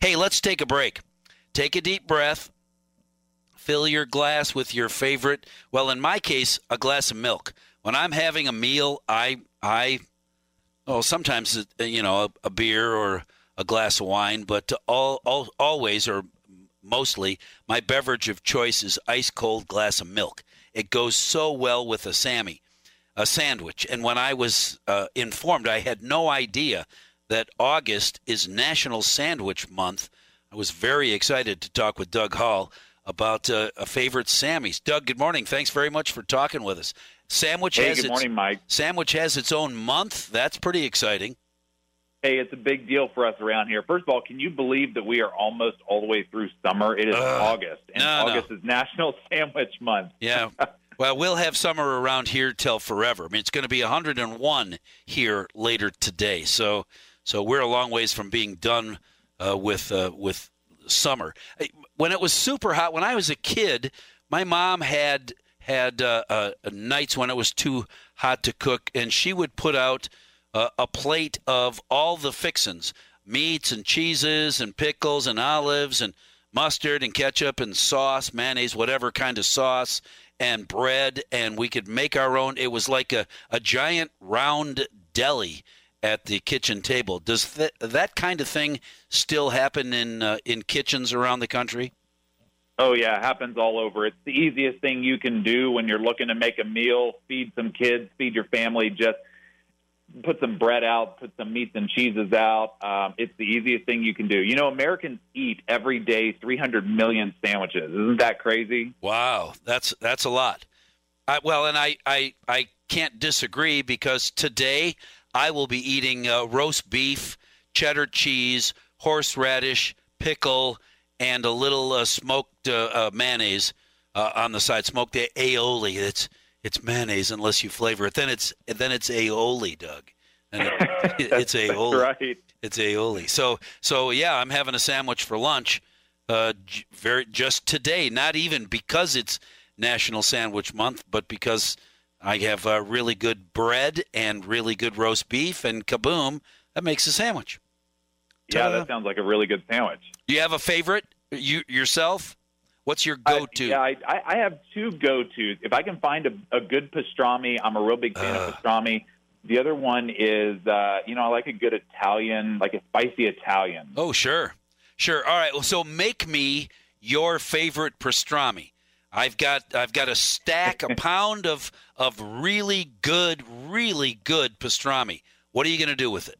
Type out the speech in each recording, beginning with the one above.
Hey, let's take a break. Take a deep breath. Fill your glass with your favorite. Well, in my case, a glass of milk. When I'm having a meal, I I oh sometimes uh, you know a, a beer or a glass of wine, but all, all always or mostly my beverage of choice is ice cold glass of milk. It goes so well with a Sammy, a sandwich. And when I was uh, informed, I had no idea that August is National Sandwich Month. I was very excited to talk with Doug Hall about uh, a favorite Sammy's. Doug, good morning. Thanks very much for talking with us. Sandwich hey, has good its, morning, Mike. Sandwich has its own month. That's pretty exciting. Hey, it's a big deal for us around here. First of all, can you believe that we are almost all the way through summer? It is Ugh. August, and No, August no. is National Sandwich Month. Yeah. Well, we'll have summer around here till forever. I mean, it's going to be 101 here later today. So, so we're a long ways from being done uh, with uh, with summer. When it was super hot, when I was a kid, my mom had had uh, uh, nights when it was too hot to cook, and she would put out uh, a plate of all the fixins, meats and cheeses and pickles and olives and mustard and ketchup and sauce, mayonnaise, whatever kind of sauce, and bread, and we could make our own. It was like a, a giant round deli at the kitchen table. Does th- that kind of thing still happen in uh, in kitchens around the country? Oh yeah, it happens all over. It's the easiest thing you can do when you're looking to make a meal, feed some kids, feed your family. Just put some bread out, put some meats and cheeses out. Um, it's the easiest thing you can do. You know, Americans eat every day 300 million sandwiches. Isn't that crazy? Wow, that's that's a lot. I, well, and I, I I can't disagree because today I will be eating uh, roast beef, cheddar cheese, horseradish, pickle, and a little uh, smoked uh, uh, mayonnaise uh, on the side. Smoked aioli. It's it's mayonnaise unless you flavor it. Then it's then it's aioli, Doug. And it, it's aioli. right. It's aioli. So so yeah, I'm having a sandwich for lunch. Uh, j- very just today. Not even because it's National Sandwich Month, but because I have uh, really good bread and really good roast beef, and kaboom, that makes a sandwich. Yeah, Ta-da. that sounds like a really good sandwich. Do you have a favorite? You yourself? What's your go-to? yeah, I, I, I have two go-tos. If I can find a, a good pastrami, I'm a real big fan Uh. of pastrami. The other one is, uh, you know, I like a good Italian, like a spicy Italian. Oh, sure. Sure. All right. Well, so make me your favorite pastrami. I've got I've got a stack, a pound of of really good, really good pastrami. What are you going to do with it?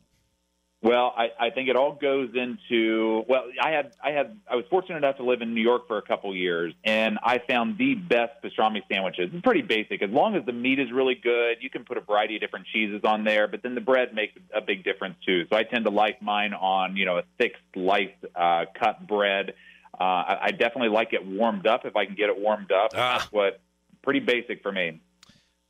Well, I, I think it all goes into well, I had I had I was fortunate enough to live in New York for a couple years, and I found the best pastrami sandwiches. It's pretty basic. As long as the meat is really good, you can put a variety of different cheeses on there, but then the bread makes a big difference too. So I tend to like mine on you know a thick sliced uh, cut bread. Uh, I, I definitely like it warmed up if I can get it warmed up. Ah. That's what pretty basic for me.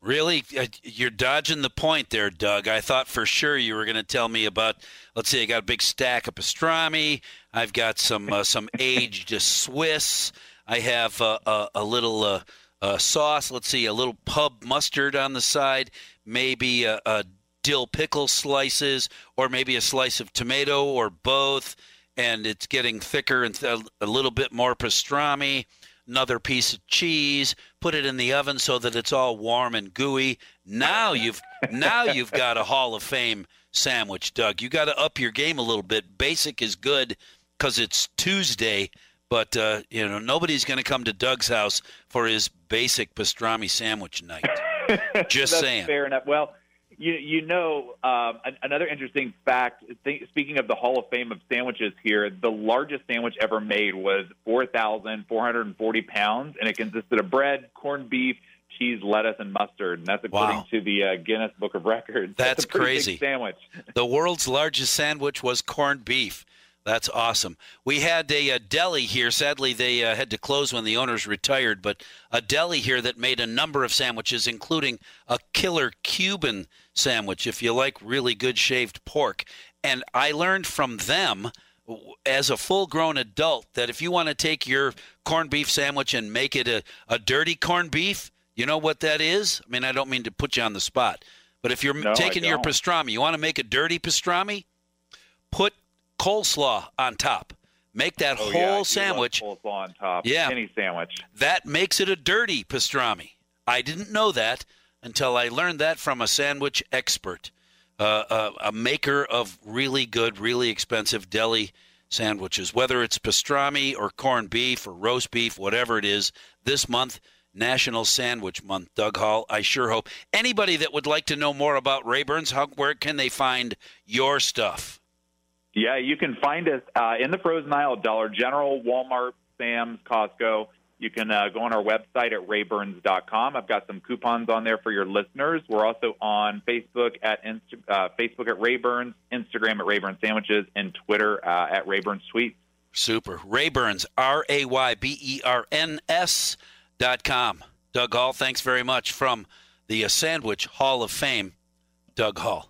Really, Uh, you're dodging the point there, Doug. I thought for sure you were going to tell me about. Let's see, I got a big stack of pastrami. I've got some uh, some aged Swiss. I have uh, a, a little uh, uh, sauce. Let's see, a little pub mustard on the side. Maybe a, a dill pickle slices, or maybe a slice of tomato, or both. And it's getting thicker and th- a little bit more pastrami another piece of cheese, put it in the oven so that it's all warm and gooey. Now you've now you've got a Hall of Fame sandwich, Doug. You got to up your game a little bit. Basic is good because it's Tuesday, but uh, you know nobody's going to come to Doug's house for his basic pastrami sandwich night. Just saying. Fair enough. Well, you you know um, another interesting fact. Th- speaking of the Hall of Fame of sandwiches here, the largest sandwich ever made was four thousand four hundred and forty pounds, and it consisted of bread, corned beef, cheese, lettuce, and mustard. And that's according Wow. to the uh, Guinness Book of Records. That's big crazy. sandwich. The world's largest sandwich was corned beef. That's awesome. We had a, a deli here. Sadly, they uh, had to close when the owners retired, but a deli here that made a number of sandwiches, including a killer Cuban sandwich, if you like really good shaved pork. And I learned from them as a full grown adult that if you want to take your corned beef sandwich and make it a, a dirty corned beef, you know what that is? I mean, I don't mean to put you on the spot, but if you're No, taking your pastrami, you want to make a dirty pastrami? put coleslaw on top. make that Oh, whole yeah, I do love sandwich. coleslaw on top. Yeah. Any sandwich. That makes it a dirty pastrami. I didn't know that until I learned that from a sandwich expert, uh, a, a maker of really good, really expensive deli sandwiches. Whether it's pastrami or corned beef or roast beef, whatever it is, this month, National Sandwich Month, Doug Hall. I sure hope anybody that would like to know more about Raybern's, how, where can they find your stuff? Yeah, you can find us uh, in the frozen aisle Dollar General, Walmart, Sam's, Costco. You can uh, go on our website at rayberns.com. I've got some coupons on there for your listeners. We're also on Facebook at Insta- uh, Facebook at Rayberns, Instagram at Raybern Sandwiches, and Twitter uh, at Raybern Sweets. Super. Rayberns, R A Y B E R N S dot com. Doug Hall, thanks very much from the uh, Sandwich Hall of Fame. Doug Hall.